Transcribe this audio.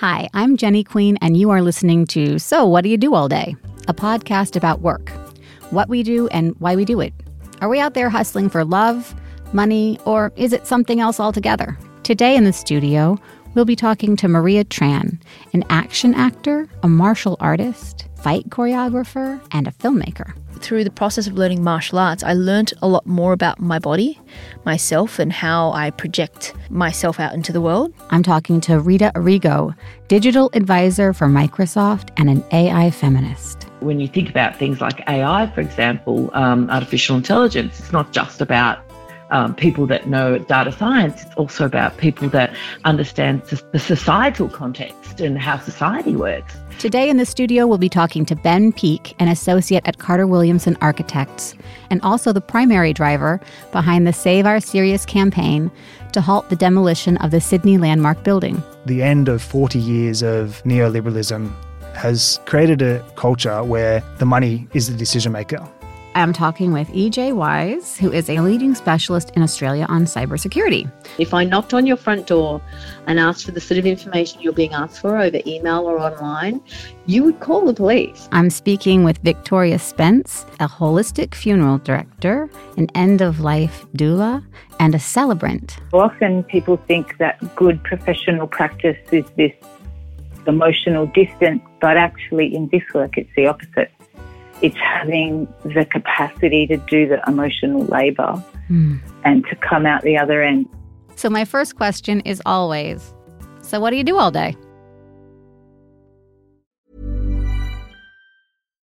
Hi, I'm Jenny Queen, and you are listening to So What Do You Do All Day? A podcast about work, what we do, and why we do it. Are we out there hustling for love, money, or is it something else altogether? Today in the studio, we'll be talking to Maria Tran, an action actor, a martial artist, fight choreographer, and a filmmaker. Through the process of learning martial arts, I learned a lot more about my body, myself, and how I project myself out into the world. I'm talking to Rita Arrigo, digital advisor for Microsoft and an AI feminist. When you think about things like AI, for example, um, artificial intelligence, it's not just about um, people that know data science. It's also about people that understand the societal context and how society works. Today in the studio, we'll be talking to Ben Peek, an associate at Carter Williamson Architects, and also the primary driver behind the Save Our Sirius campaign to halt the demolition of the Sydney Landmark building. The end of 40 years of neoliberalism has created a culture where the money is the decision maker. I'm talking with EJ Wise, who is a leading specialist in Australia on cybersecurity. If I knocked on your front door and asked for the sort of information you're being asked for over email or online, you would call the police. I'm speaking with Victoria Spence, a holistic funeral director, an end of life doula, and a celebrant. Often people think that good professional practice is this emotional distance, but actually in this work it's the opposite it's having the capacity to do the emotional labor mm. and to come out the other end. So, my first question is always So, what do you do all day?